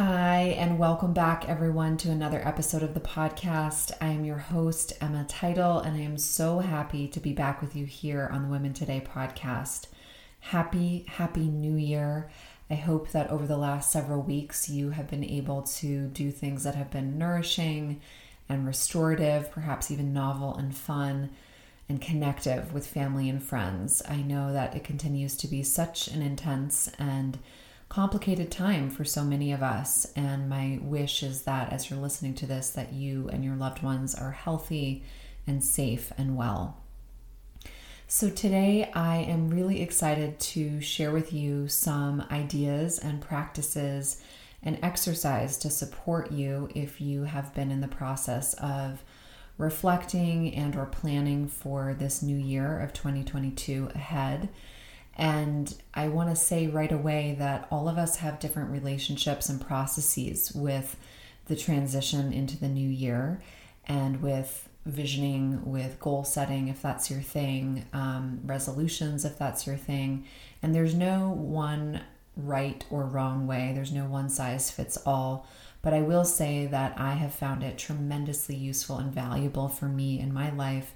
Hi, and welcome back, everyone, to another episode of the podcast. I am your host, Emma Title, and I am so happy to be back with you here on the Women Today podcast. Happy, happy new year. I hope that over the last several weeks you have been able to do things that have been nourishing and restorative, perhaps even novel and fun and connective with family and friends. I know that it continues to be such an intense and complicated time for so many of us and my wish is that as you're listening to this that you and your loved ones are healthy and safe and well. So today I am really excited to share with you some ideas and practices and exercise to support you if you have been in the process of reflecting and or planning for this new year of 2022 ahead and I want to say right away that all of us have different relationships and processes with the transition into the new year and with visioning, with goal setting, if that's your thing, um, resolutions, if that's your thing. And there's no one right or wrong way, there's no one size fits all. But I will say that I have found it tremendously useful and valuable for me in my life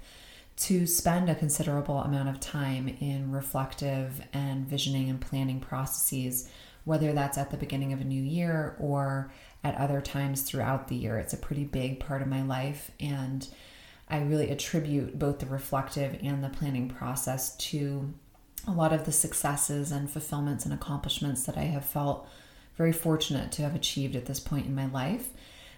to spend a considerable amount of time in reflective and visioning and planning processes, whether that's at the beginning of a new year or at other times throughout the year. It's a pretty big part of my life, and I really attribute both the reflective and the planning process to a lot of the successes and fulfillments and accomplishments that I have felt very fortunate to have achieved at this point in my life.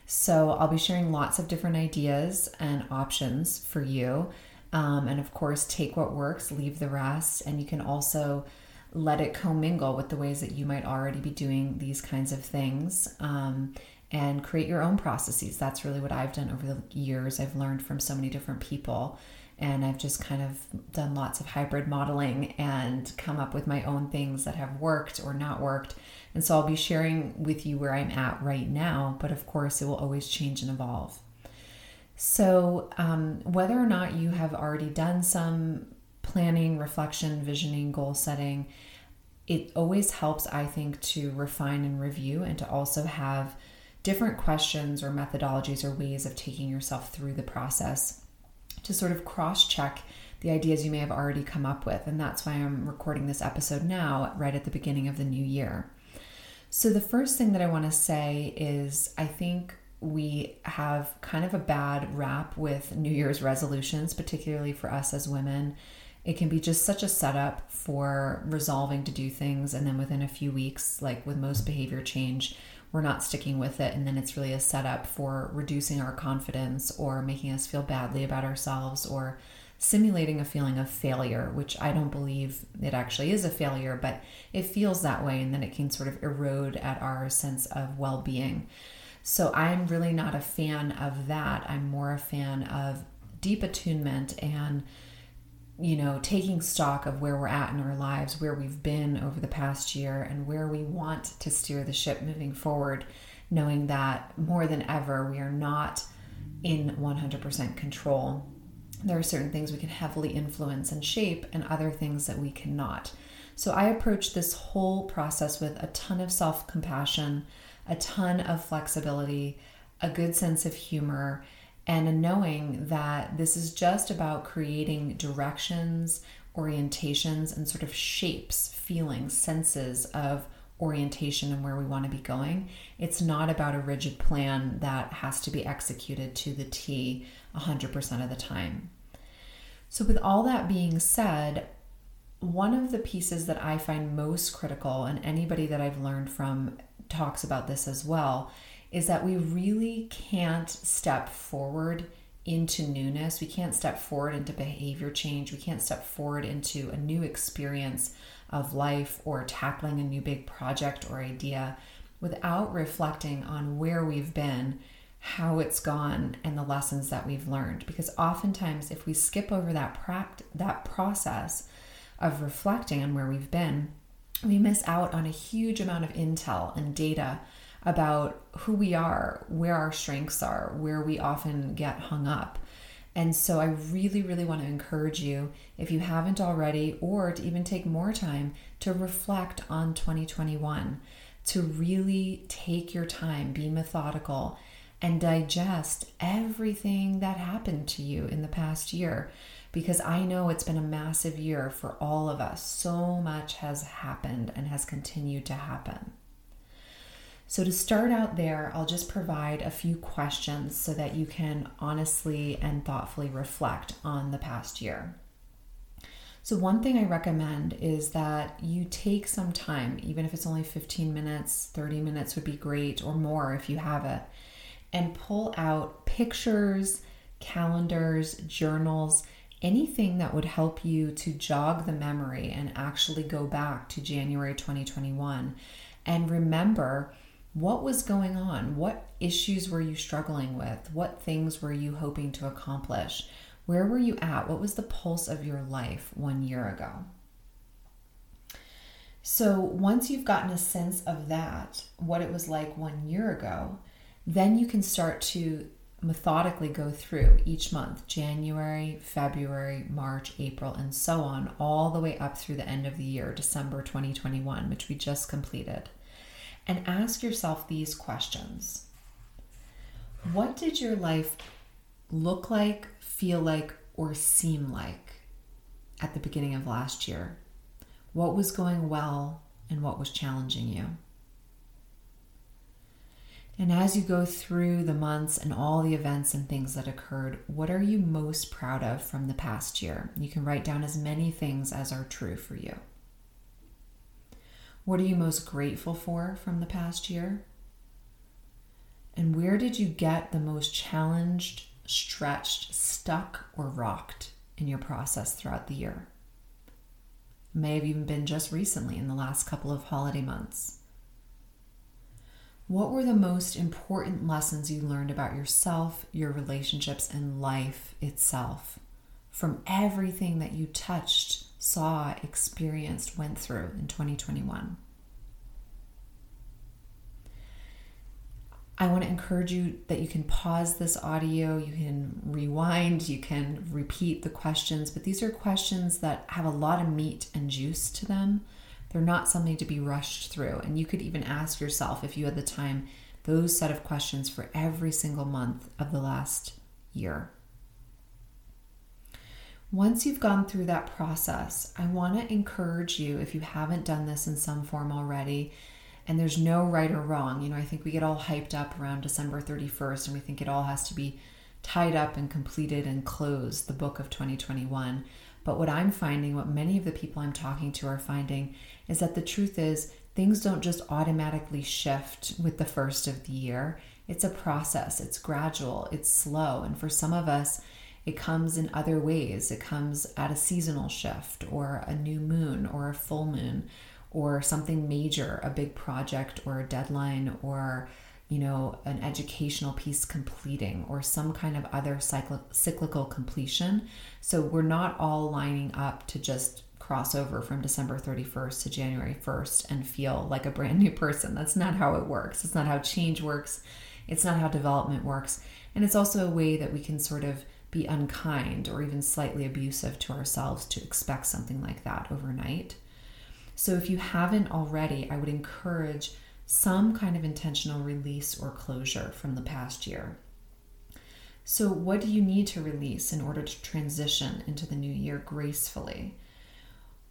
So, I'll be sharing lots of different ideas and options for you um, and of course, take what works, leave the rest. And you can also let it commingle with the ways that you might already be doing these kinds of things um, and create your own processes. That's really what I've done over the years. I've learned from so many different people. And I've just kind of done lots of hybrid modeling and come up with my own things that have worked or not worked. And so I'll be sharing with you where I'm at right now, but of course, it will always change and evolve. So, um, whether or not you have already done some planning, reflection, visioning, goal setting, it always helps, I think, to refine and review and to also have different questions or methodologies or ways of taking yourself through the process to sort of cross check the ideas you may have already come up with. And that's why I'm recording this episode now, right at the beginning of the new year. So, the first thing that I want to say is I think we have kind of a bad rap with New Year's resolutions, particularly for us as women. It can be just such a setup for resolving to do things, and then within a few weeks, like with most behavior change, we're not sticking with it, and then it's really a setup for reducing our confidence or making us feel badly about ourselves or simulating a feeling of failure, which I don't believe it actually is a failure, but it feels that way, and then it can sort of erode at our sense of well being. So I'm really not a fan of that. I'm more a fan of deep attunement and you know, taking stock of where we're at in our lives, where we've been over the past year, and where we want to steer the ship moving forward, knowing that more than ever, we are not in 100% control. There are certain things we can heavily influence and shape, and other things that we cannot. So I approach this whole process with a ton of self compassion, a ton of flexibility, a good sense of humor, and a knowing that this is just about creating directions, orientations, and sort of shapes, feelings, senses of orientation and where we want to be going. It's not about a rigid plan that has to be executed to the T 100% of the time. So, with all that being said, one of the pieces that I find most critical, and anybody that I've learned from talks about this as well, is that we really can't step forward into newness. We can't step forward into behavior change. We can't step forward into a new experience of life or tackling a new big project or idea without reflecting on where we've been, how it's gone, and the lessons that we've learned. Because oftentimes, if we skip over that, pract- that process of reflecting on where we've been, we miss out on a huge amount of intel and data about who we are, where our strengths are, where we often get hung up. And so I really, really want to encourage you, if you haven't already, or to even take more time to reflect on 2021. to really take your time, be methodical, and digest everything that happened to you in the past year. Because I know it's been a massive year for all of us. So much has happened and has continued to happen. So, to start out there, I'll just provide a few questions so that you can honestly and thoughtfully reflect on the past year. So, one thing I recommend is that you take some time, even if it's only 15 minutes, 30 minutes would be great, or more if you have it, and pull out pictures, calendars, journals, anything that would help you to jog the memory and actually go back to January 2021 and remember what was going on? What issues were you struggling with? What things were you hoping to accomplish? Where were you at? What was the pulse of your life one year ago? So, once you've gotten a sense of that, what it was like one year ago, then you can start to methodically go through each month January, February, March, April, and so on, all the way up through the end of the year, December 2021, which we just completed. And ask yourself these questions What did your life look like, feel like, or seem like at the beginning of last year? What was going well and what was challenging you? And as you go through the months and all the events and things that occurred, what are you most proud of from the past year? You can write down as many things as are true for you. What are you most grateful for from the past year? And where did you get the most challenged, stretched, stuck, or rocked in your process throughout the year? It may have even been just recently in the last couple of holiday months. What were the most important lessons you learned about yourself, your relationships, and life itself from everything that you touched, saw, experienced, went through in 2021? I want to encourage you that you can pause this audio, you can rewind, you can repeat the questions, but these are questions that have a lot of meat and juice to them. They're not something to be rushed through. And you could even ask yourself, if you had the time, those set of questions for every single month of the last year. Once you've gone through that process, I want to encourage you, if you haven't done this in some form already, and there's no right or wrong. You know, I think we get all hyped up around December 31st and we think it all has to be tied up and completed and closed, the book of 2021. But what I'm finding, what many of the people I'm talking to are finding, is that the truth is things don't just automatically shift with the first of the year. It's a process, it's gradual, it's slow. And for some of us, it comes in other ways. It comes at a seasonal shift or a new moon or a full moon or something major, a big project or a deadline or you know, an educational piece completing or some kind of other cyclical completion. So we're not all lining up to just cross over from December 31st to January 1st and feel like a brand new person. That's not how it works. It's not how change works. It's not how development works. And it's also a way that we can sort of be unkind or even slightly abusive to ourselves to expect something like that overnight. So if you haven't already, I would encourage some kind of intentional release or closure from the past year. So, what do you need to release in order to transition into the new year gracefully?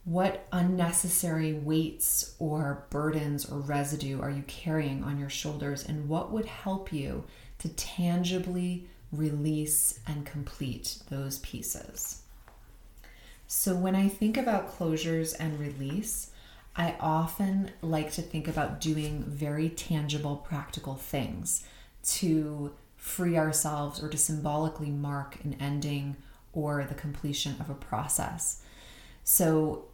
What unnecessary weights or burdens or residue are you carrying on your shoulders? And what would help you to tangibly release and complete those pieces? So, when I think about closures and release, I often like to think about doing very tangible, practical things to free ourselves or to symbolically mark an ending or the completion of a process. So,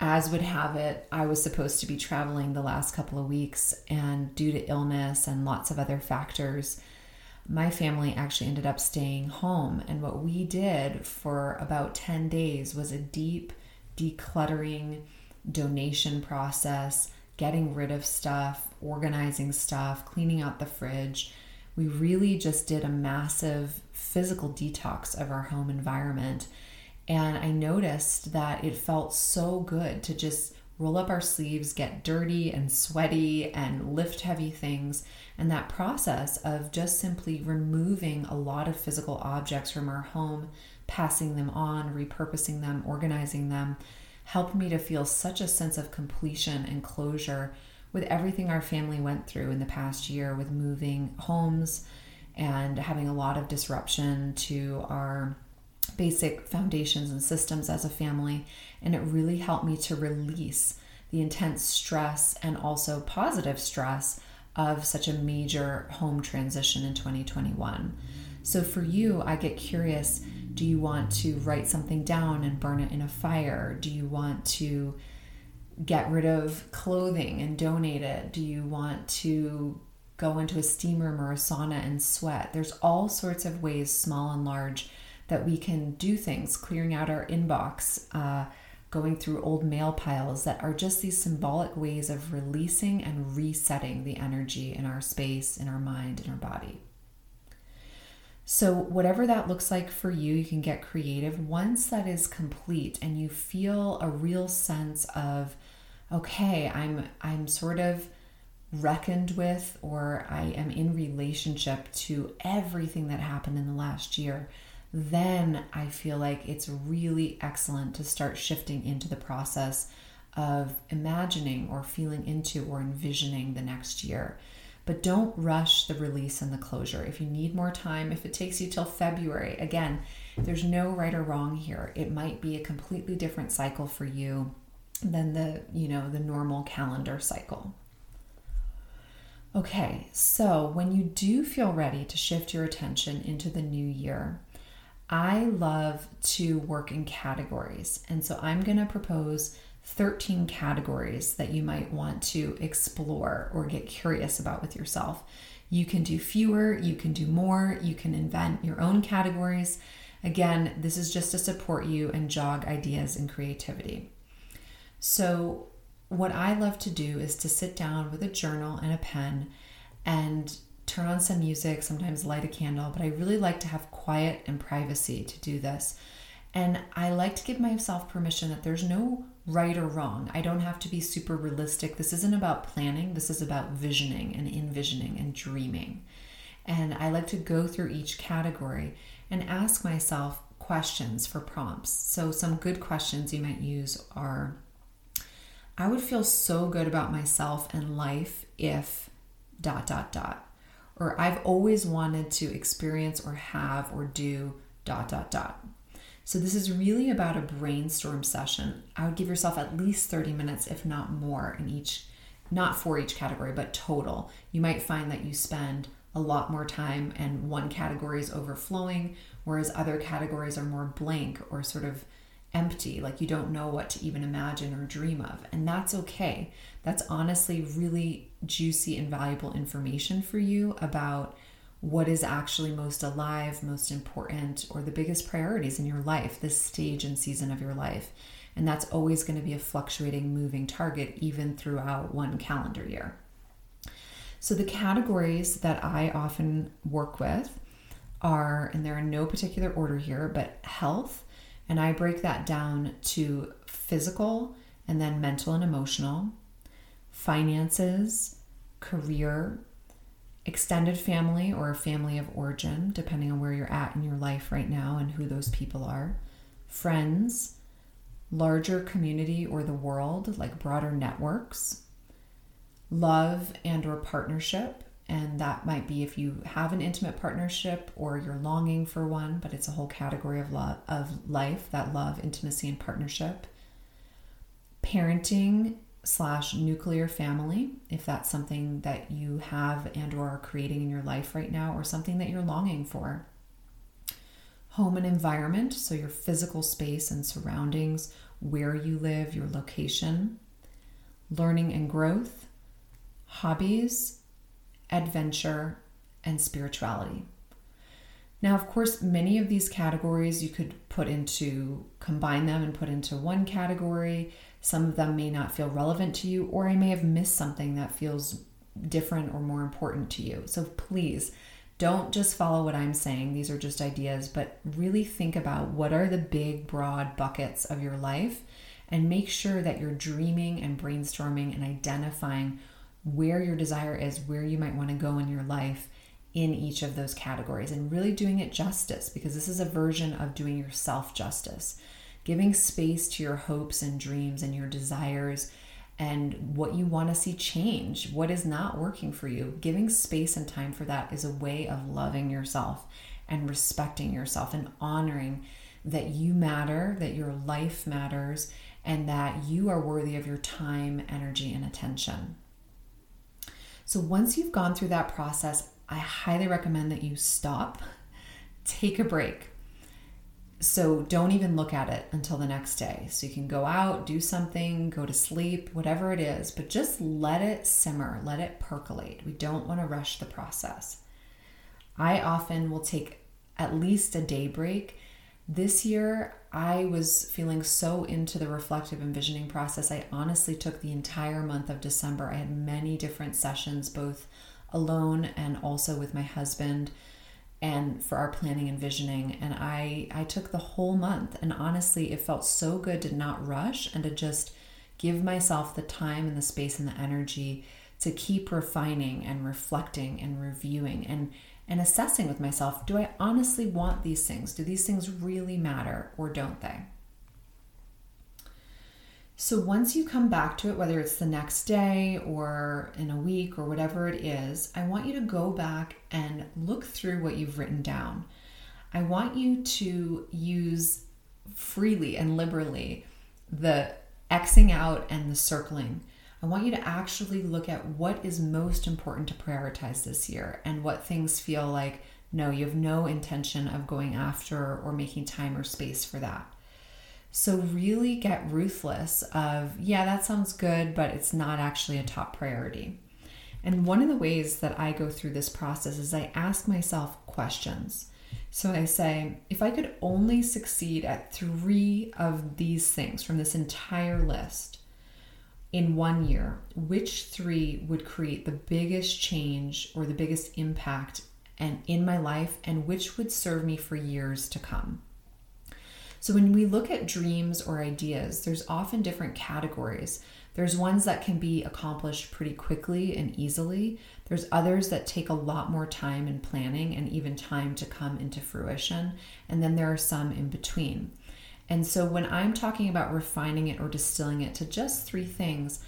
as would have it, I was supposed to be traveling the last couple of weeks, and due to illness and lots of other factors, my family actually ended up staying home. And what we did for about 10 days was a deep decluttering donation process, getting rid of stuff, organizing stuff, cleaning out the fridge. We really just did a massive physical detox of our home environment. And I noticed that it felt so good to just roll up our sleeves, get dirty and sweaty, and lift heavy things. And that process of just simply removing a lot of physical objects from our home, passing them on, repurposing them, organizing them, helped me to feel such a sense of completion and closure with everything our family went through in the past year with moving homes and having a lot of disruption to our basic foundations and systems as a family. And it really helped me to release the intense stress and also positive stress of such a major home transition in 2021. So, for you, I get curious do you want to write something down and burn it in a fire? Do you want to get rid of clothing and donate it? Do you want to go into a steam room or a sauna and sweat? There's all sorts of ways, small and large, that we can do things, clearing out our inbox, uh, going through old mail piles that are just these symbolic ways of releasing and resetting the energy in our space, in our mind, in our body. So, whatever that looks like for you, you can get creative. Once that is complete and you feel a real sense of, okay, I'm I'm sort of reckoned with or I am in relationship to everything that happened in the last year, then I feel like it's really excellent to start shifting into the process of imagining or feeling into or envisioning the next year. But don't rush the release and the closure. If you need more time, if it takes you till February, again, there's no right or wrong here. It might be a completely different cycle for you than the, you know, the normal calendar cycle. Okay, so when you do feel ready to shift your attention into the new year, I love to work in categories. And so I'm going to propose 13 categories that you might want to explore or get curious about with yourself. You can do fewer, you can do more, you can invent your own categories. Again, this is just to support you and jog ideas and creativity. So, what I love to do is to sit down with a journal and a pen and turn on some music, sometimes light a candle, but I really like to have quiet and privacy to do this. And I like to give myself permission that there's no right or wrong. I don't have to be super realistic. This isn't about planning, this is about visioning and envisioning and dreaming. And I like to go through each category and ask myself questions for prompts. So, some good questions you might use are I would feel so good about myself and life if dot dot dot or I've always wanted to experience or have or do dot dot dot. So this is really about a brainstorm session. I would give yourself at least 30 minutes if not more in each not for each category but total. You might find that you spend a lot more time and one category is overflowing whereas other categories are more blank or sort of empty, like you don't know what to even imagine or dream of. And that's okay. That's honestly really juicy and valuable information for you about what is actually most alive, most important, or the biggest priorities in your life, this stage and season of your life. And that's always going to be a fluctuating, moving target, even throughout one calendar year. So, the categories that I often work with are, and they're in no particular order here, but health, and I break that down to physical and then mental and emotional, finances, career, extended family or a family of origin, depending on where you're at in your life right now and who those people are, friends, larger community or the world, like broader networks, love and or partnership, and that might be if you have an intimate partnership or you're longing for one but it's a whole category of love of life that love intimacy and partnership. Parenting slash nuclear family if that's something that you have and or are creating in your life right now or something that you're longing for home and environment so your physical space and surroundings where you live your location learning and growth hobbies adventure, and spirituality. Now, of course, many of these categories you could put into, combine them and put into one category. Some of them may not feel relevant to you, or I may have missed something that feels different or more important to you. So please don't just follow what I'm saying. These are just ideas, but really think about what are the big, broad buckets of your life and make sure that you're dreaming and brainstorming and identifying where your desire is, where you might want to go in your life in each of those categories and really doing it justice because this is a version of doing yourself justice. Giving space to your hopes and dreams and your desires and what you want to see change, what is not working for you. Giving space and time for that is a way of loving yourself and respecting yourself and honoring that you matter, that your life matters, and that you are worthy of your time, energy, and attention. So once you've gone through that process, I highly recommend that you stop, take a break. So don't even look at it until the next day. So you can go out, do something, go to sleep, whatever it is, but just let it simmer, let it percolate. We don't want to rush the process. I often will take at least a day break. This year, I was feeling so into the reflective envisioning process. I honestly took the entire month of December. I had many different sessions, both alone and also with my husband and for our planning and visioning and I I took the whole month and honestly it felt so good to not rush and to just give myself the time and the space and the energy to keep refining and reflecting and reviewing and and assessing with myself do I honestly want these things? Do these things really matter or don't they? So once you come back to it, whether it's the next day or in a week or whatever it is, I want you to go back and look through what you've written down. I want you to use freely and liberally the Xing out and the circling I want you to actually look at what is most important to prioritize this year and what things feel like no, you have no intention of going after or making time or space for that. So, really get ruthless of, yeah, that sounds good, but it's not actually a top priority. And one of the ways that I go through this process is I ask myself questions. So I say, if I could only succeed at three of these things from this entire list, in one year, which three would create the biggest change or the biggest impact and in my life and which would serve me for years to come. So when we look at dreams or ideas, there's often different categories. There's ones that can be accomplished pretty quickly and easily. There's others that take a lot more time and planning and even time to come into fruition. And then there are some in between. And so when I'm talking about refining it or distilling it to just three things,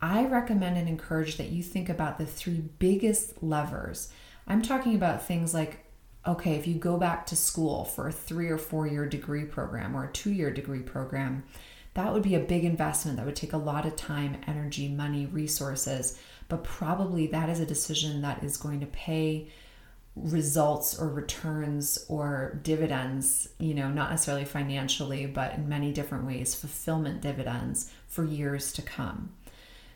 I recommend and encourage that you think about the three biggest levers. I'm talking about things like okay, if you go back to school for a three or four year degree program or a two year degree program, that would be a big investment that would take a lot of time, energy, money, resources. But probably that is a decision that is going to pay results or returns or dividends, you know, not necessarily financially, but in many different ways, fulfillment dividends for years to come.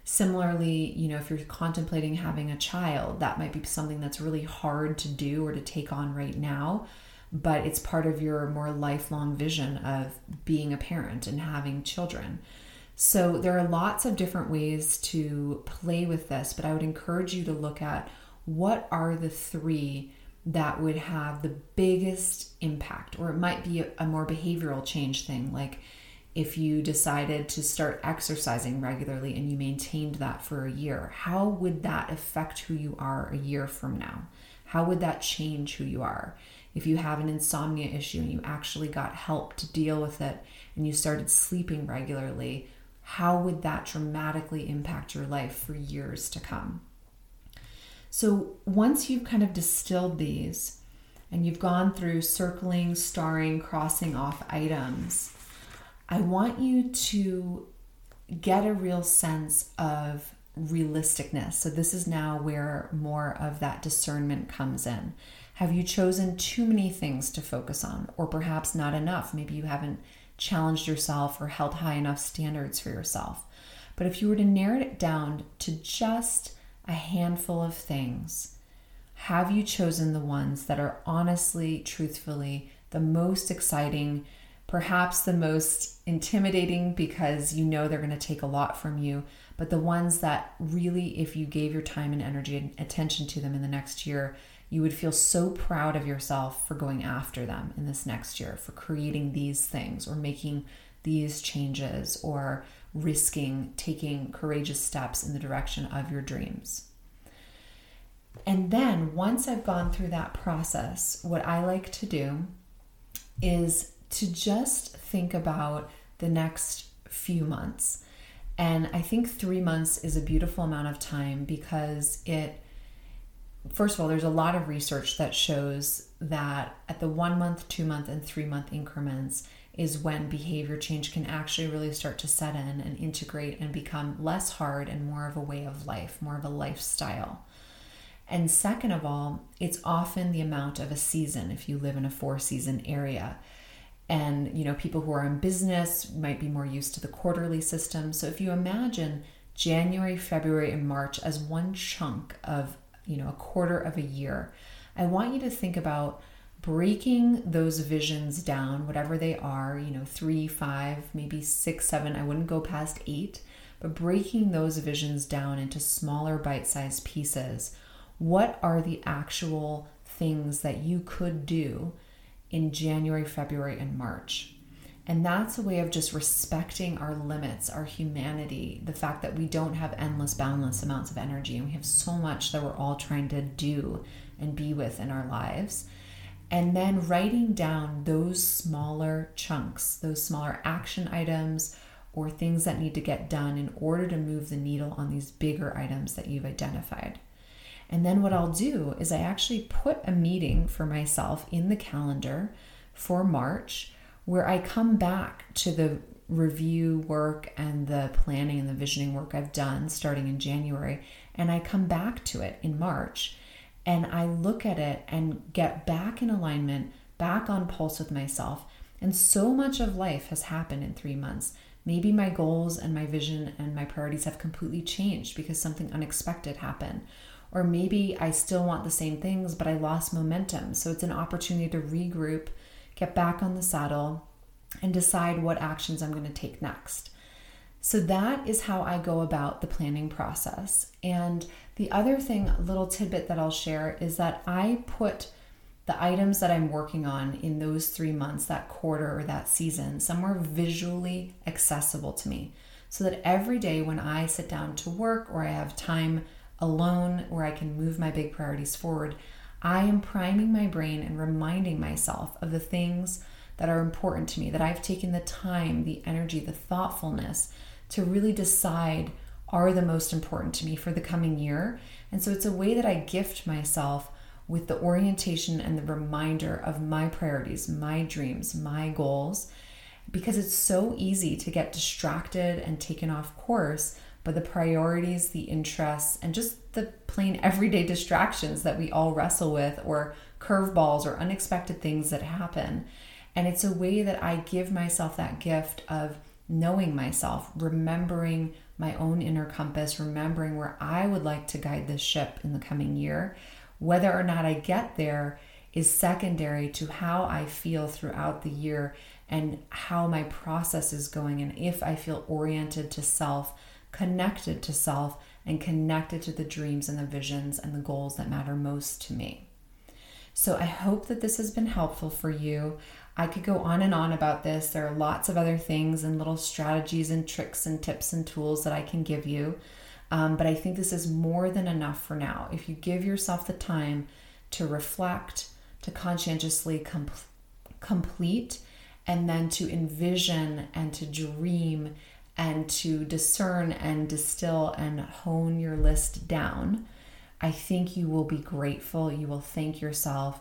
Similarly, you know, if you're contemplating having a child, that might be something that's really hard to do or to take on right now, but it's part of your more lifelong vision of being a parent and having children. So there are lots of different ways to play with this, but I would encourage you to look at what are the three that would have the biggest impact? Or it might be a, more behavioral change thing, like if you decided to start exercising regularly and you maintained that for a year, how would that affect who you are a year from now? How would that change who you are? If you have an insomnia issue and you actually got help to deal with it and you started sleeping regularly, how would that dramatically impact your life for years to come? So once you've kind of distilled these and you've gone through circling, starring, crossing off items, I want you to get a real sense of realisticness. So this is now where more of that discernment comes in. Have you chosen too many things to focus on, or perhaps not enough? Maybe you haven't challenged yourself or held high enough standards for yourself. But if you were to narrow it down to just a handful of things, have you chosen the ones that are honestly, truthfully, the most exciting, perhaps the most intimidating because you know they're going to take a lot from you, but the ones that really, if you gave your time and energy and attention to them in the next year, you would feel so proud of yourself for going after them in this next year, for creating these things or making these changes or risking taking courageous steps in the direction of your dreams. And then once I've gone through that process, what I like to do is to just think about the next few months. And I think three months is a beautiful amount of time because it, first of all, there's a lot of research that shows that at the one month, two month, and three month increments is when behavior change can actually really start to set in and integrate and become less hard and more of a way of life, more of a lifestyle. And second of all, it's often the amount of a season if you live in a four season area. And you know, people who are in business might be more used to the quarterly system. So if you imagine January, February, and March as one chunk of, you know, a quarter of a year, I want you to think about breaking those visions down, whatever they are, you know, three, five, maybe six, seven, I wouldn't go past eight, but breaking those visions down into smaller bite sized pieces what are the actual things that you could do in January, February, and March? And that's a way of just respecting our limits, our humanity, the fact that we don't have endless, boundless amounts of energy, and we have so much that we're all trying to do and be with in our lives. And then writing down those smaller chunks, those smaller action items, or things that need to get done in order to move the needle on these bigger items that you've identified. And then what I'll do is I actually put a meeting for myself in the calendar for March where I come back to the review work and the planning and the visioning work I've done starting in January. And I come back to it in March and I look at it and get back in alignment, back on pulse with myself. And so much of life has happened in three months. Maybe my goals and my vision and my priorities have completely changed because something unexpected happened. Or maybe I still want the same things, but I lost momentum. So it's an opportunity to regroup, get back on the saddle, and decide what actions I'm going to take next. So that is how I go about the planning process. And the other thing, little tidbit that I'll share is that I put the items that I'm working on in those three months, that quarter or that season, somewhere visually accessible to me. So that every day when I sit down to work or I have time alone where I can move my big priorities forward, I am priming my brain and reminding myself of the things that are important to me, that I've taken the time, the energy, the thoughtfulness to really decide are the most important to me for the coming year. And so it's a way that I gift myself with the orientation and the reminder of my priorities, my dreams, my goals, because it's so easy to get distracted and taken off course but the priorities, the interests, and just the plain everyday distractions that we all wrestle with, or curveballs or unexpected things that happen. And it's a way that I give myself that gift of knowing myself, remembering my own inner compass, remembering where I would like to guide this ship in the coming year. Whether or not I get there is secondary to how I feel throughout the year and how my process is going, and if I feel oriented to self connected to self, and connected to the dreams and the visions and the goals that matter most to me. So I hope that this has been helpful for you. I could go on and on about this. There are lots of other things and little strategies and tricks and tips and tools that I can give you. Um, but I think this is more than enough for now. If you give yourself the time to reflect, to conscientiously com- complete, and then to envision and to dream and to discern and distill and hone your list down, I think you will be grateful. You will thank yourself.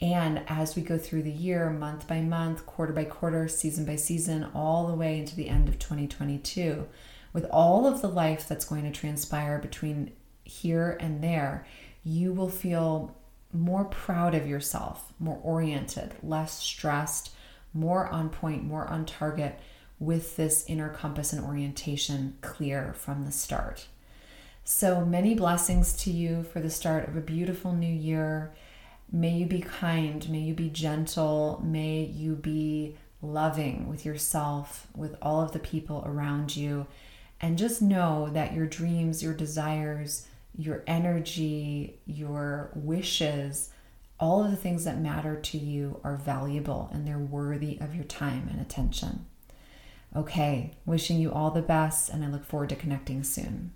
And as we go through the year, month by month, quarter by quarter, season by season, all the way into the end of 2022, with all of the life that's going to transpire between here and there, you will feel more proud of yourself, more oriented, less stressed, more on point, more on target with this inner compass and orientation clear from the start. So many blessings to you for the start of a beautiful new year. May you be kind, may you be gentle, may you be loving with yourself, with all of the people around you. And just know that your dreams, your desires, your energy, your wishes, all of the things that matter to you are valuable and they're worthy of your time and attention. Okay, wishing you all the best, and I look forward to connecting soon.